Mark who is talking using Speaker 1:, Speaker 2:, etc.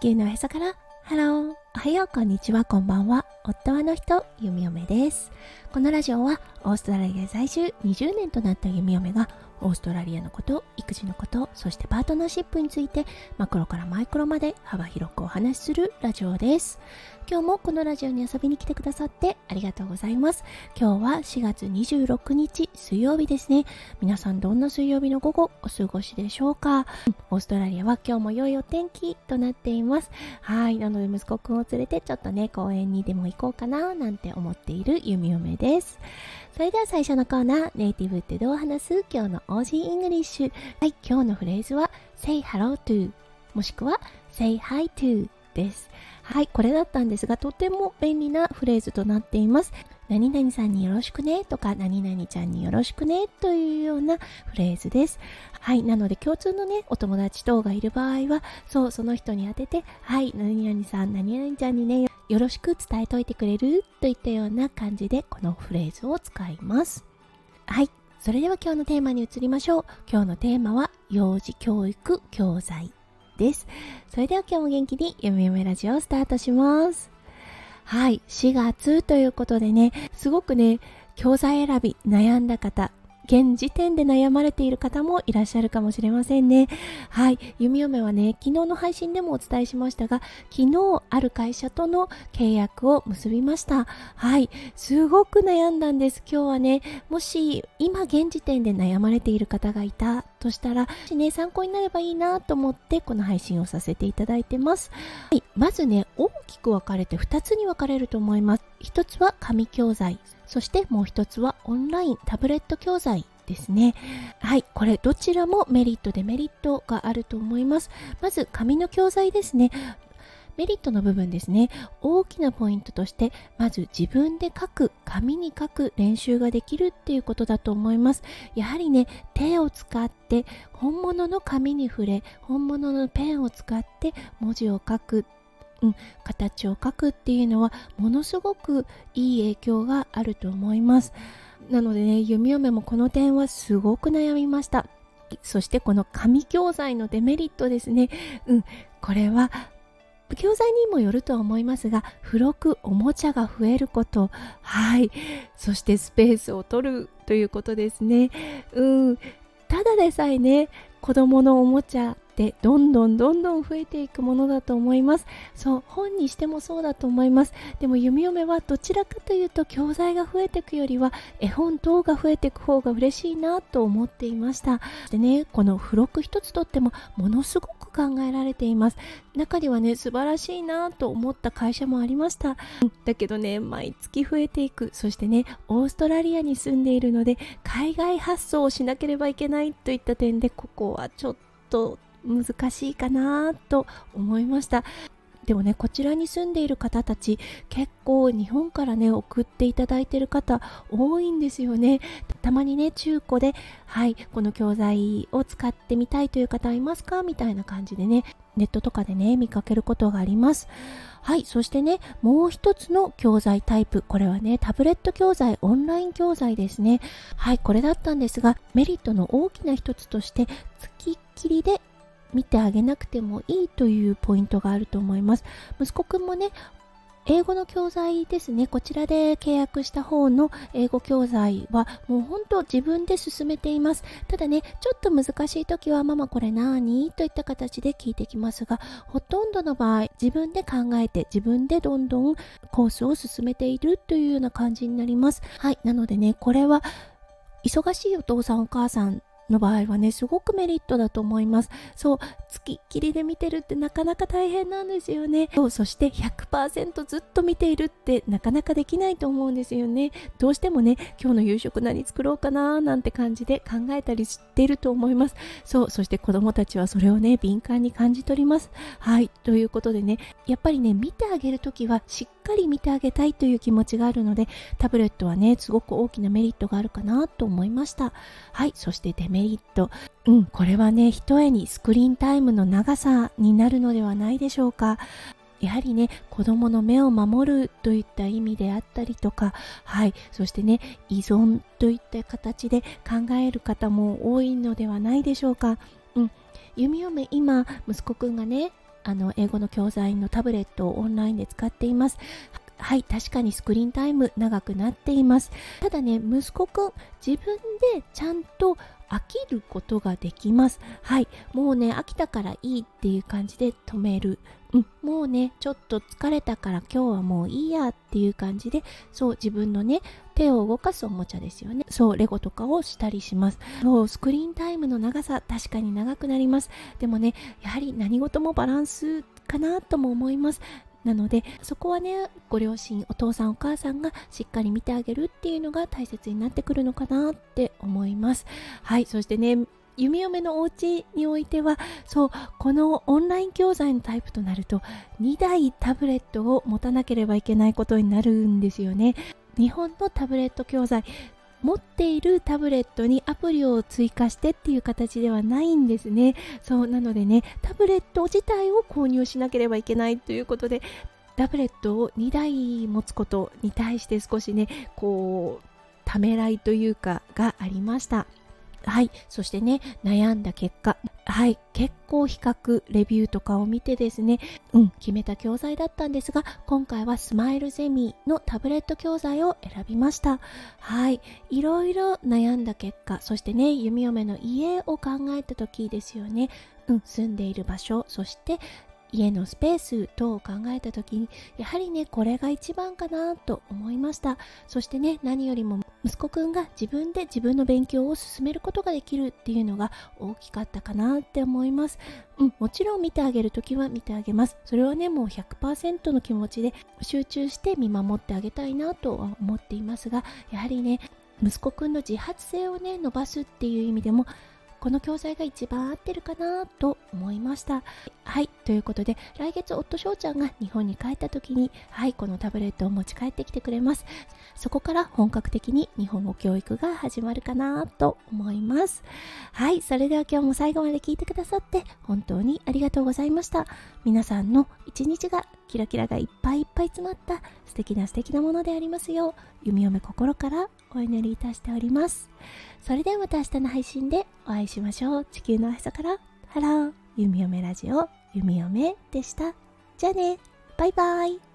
Speaker 1: 地球のへそからハロー。おはようこんにちはこんばんは。夫はの人ゆみおめです。このラジオはオーストラリア在住20年となったゆみおめがオーストラリアのこと育児のことそしてパートナーシップについてマクロからマイクロまで幅広くお話しするラジオです。今日もこのラジオに遊びに来てくださってありがとうございます。今日は4月26日水曜日ですね。皆さんどんな水曜日の午後お過ごしでしょうか？オーストラリアは今日も良いお天気となっています。はいなので息子くんを連れてちょっとね公園にでも行こうかななんて思っているゆみおめです。それでは最初のコーナーネイティブってどう話す？今日の Aussie English。はい今日のフレーズは Say hello to もしくは Say hi to です。はい、これだったんですが、とても便利なフレーズとなっています。何々さんによろしくねとか、何々ちゃんによろしくねというようなフレーズです。はい、なので共通のね、お友達等がいる場合は、そう、その人に当てて、はい、何々さん、何々ちゃんにね、よろしく伝えといてくれるといったような感じで、このフレーズを使います。はい、それでは今日のテーマに移りましょう。今日のテーマは、幼児教育教材です。それでは今日も元気にゆめゆめラジオをスタートします。はい、4月ということでね、すごくね、教材選び悩んだ方、現時点で悩まれている方もいらっしゃるかもしれませんね。はい。弓嫁はね、昨日の配信でもお伝えしましたが、昨日ある会社との契約を結びました。はい。すごく悩んだんです。今日はね、もし今現時点で悩まれている方がいたとしたら、ね、参考になればいいなと思ってこの配信をさせていただいてます。はい。まずね、大きく分かれて2つに分かれると思います。1つは紙教材。そしてもう一つはオンラインタブレット教材ですね。はい、これどちらもメリットデメリットがあると思います。まず紙の教材ですね。メリットの部分ですね。大きなポイントとして、まず自分で書く、紙に書く練習ができるっていうことだと思います。やはりね、手を使って本物の紙に触れ、本物のペンを使って文字を書くうん、形を描くっていうのはものすごくいい影響があると思います。なのでね弓嫁もこの点はすごく悩みました。そしてこの紙教材のデメリットですね。うんこれは教材にもよるとは思いますが付録おもちゃが増えること。はい。そしてスペースを取るということですね。うん。ただでさえね子供のおもちゃってどんどんどんどん増えていくものだと思います。そう本にしてもそうだと思います。でも弓嫁はどちらかというと教材が増えていくよりは絵本等が増えていく方が嬉しいなと思っていました。でねこの付録一つとってもものすごく考えられています。中にはね素晴らしいなと思った会社もありました。だけどね毎月増えていく。そしてねオーストラリアに住んでいるので海外発送をしなければいけないといった点でここはちょっと難しいかなと思いました。でもねこちらに住んでいる方たち結構日本からね送っていただいてる方多いんですよね。たまにね中古ではいこの教材を使ってみたいという方いますか？みたいな感じでねネットとかでね見かけることがあります。はいそしてねもう一つの教材タイプ。これはねタブレット教材オンライン教材ですね。はいこれだったんですがメリットの大きな一つとして付きっきりで見てあげなくてもいいというポイントがあると思います。息子くんもね、英語の教材ですね。こちらで契約した方の英語教材はもう本当自分で進めています。ただね、ちょっと難しい時はママこれ何といった形で聞いてきますが、ほとんどの場合自分で考えて自分でどんどんコースを進めているというような感じになります。はい。なのでね、これは忙しいお父さんお母さんの場合はねすごくメリットだと思います。そう付きっきりで見てるってなかなか大変なんですよね。そうそして100%ずっと見ているってなかなかできないと思うんですよね。どうしてもね今日の夕食何作ろうかななんて感じで考えたりしてると思います。そうそして子供たちはそれをね敏感に感じ取ります。はいということでねやっぱりね見てあげるときはしっかり見てあげたいという気持ちがあるのでタブレットはねすごく大きなメリットがあるかなと思いました。はいそしてデメリット。うんこれはね一重にスクリーンタイムの長さになるのではないでしょうか。やはりね子供の目を守るといった意味であったりとかはいそしてね依存といった形で考える方も多いのではないでしょうか。うん弓嫁今息子くんがねあの英語の教材のタブレットをオンラインで使っています。はい確かにスクリーンタイム長くなっています。ただね息子くん自分でちゃんと飽きることができます。はいもうね飽きたからいいっていう感じで止める。うん、もうねちょっと疲れたから今日はもういいやっていう感じでそう自分のね手を動かすおもちゃですよね。そうレゴとかをしたりします。そうスクリーンタイムの長さ確かに長くなります。でもねやはり何事もバランスかなとも思います。なのでそこはねご両親お父さんお母さんがしっかり見てあげるっていうのが大切になってくるのかなって思います。はいそしてね弓嫁のお家においてはそうこのオンライン教材のタイプとなると2台タブレットを持たなければいけないことになるんですよね。日本のタブレット教材持っているタブレットにアプリを追加してっていう形ではないんですね。そうなのでねタブレット自体を購入しなければいけないということでタブレットを2台持つことに対して少しねこうためらいというかがありました。はい。そしてね悩んだ結果はい。結構比較レビューとかを見てですねうん決めた教材だったんですが今回はスマイルゼミのタブレット教材を選びました。はい。いろいろ悩んだ結果そしてね弓嫁の家を考えた時ですよね。うん住んでいる場所そして家のスペース等を考えた時にやはりねこれが一番かなと思いました。そしてね何よりも息子くんが自分で自分の勉強を進めることができるっていうのが大きかったかなって思います。うんもちろん見てあげるときは見てあげます。それはねもう100%の気持ちで集中して見守ってあげたいなとは思っていますがやはりね息子くんの自発性をね伸ばすっていう意味でもこの教材が一番合ってるかなと思いました。はいということで来月夫翔ちゃんが日本に帰った時にはいこのタブレットを持ち帰ってきてくれます。そこから本格的に日本語教育が始まるかなと思います。はいそれでは今日も最後まで聞いてくださって本当にありがとうございました。皆さんの一日がキラキラがいっぱいいっぱい詰まった素敵な素敵なものでありますよう弓嫁心からお祈りいたしております。それではまた明日の配信でお会いしましょう。地球のへそから。ハロー。弓嫁ラジオ。弓嫁でした。じゃあね。バイバイ。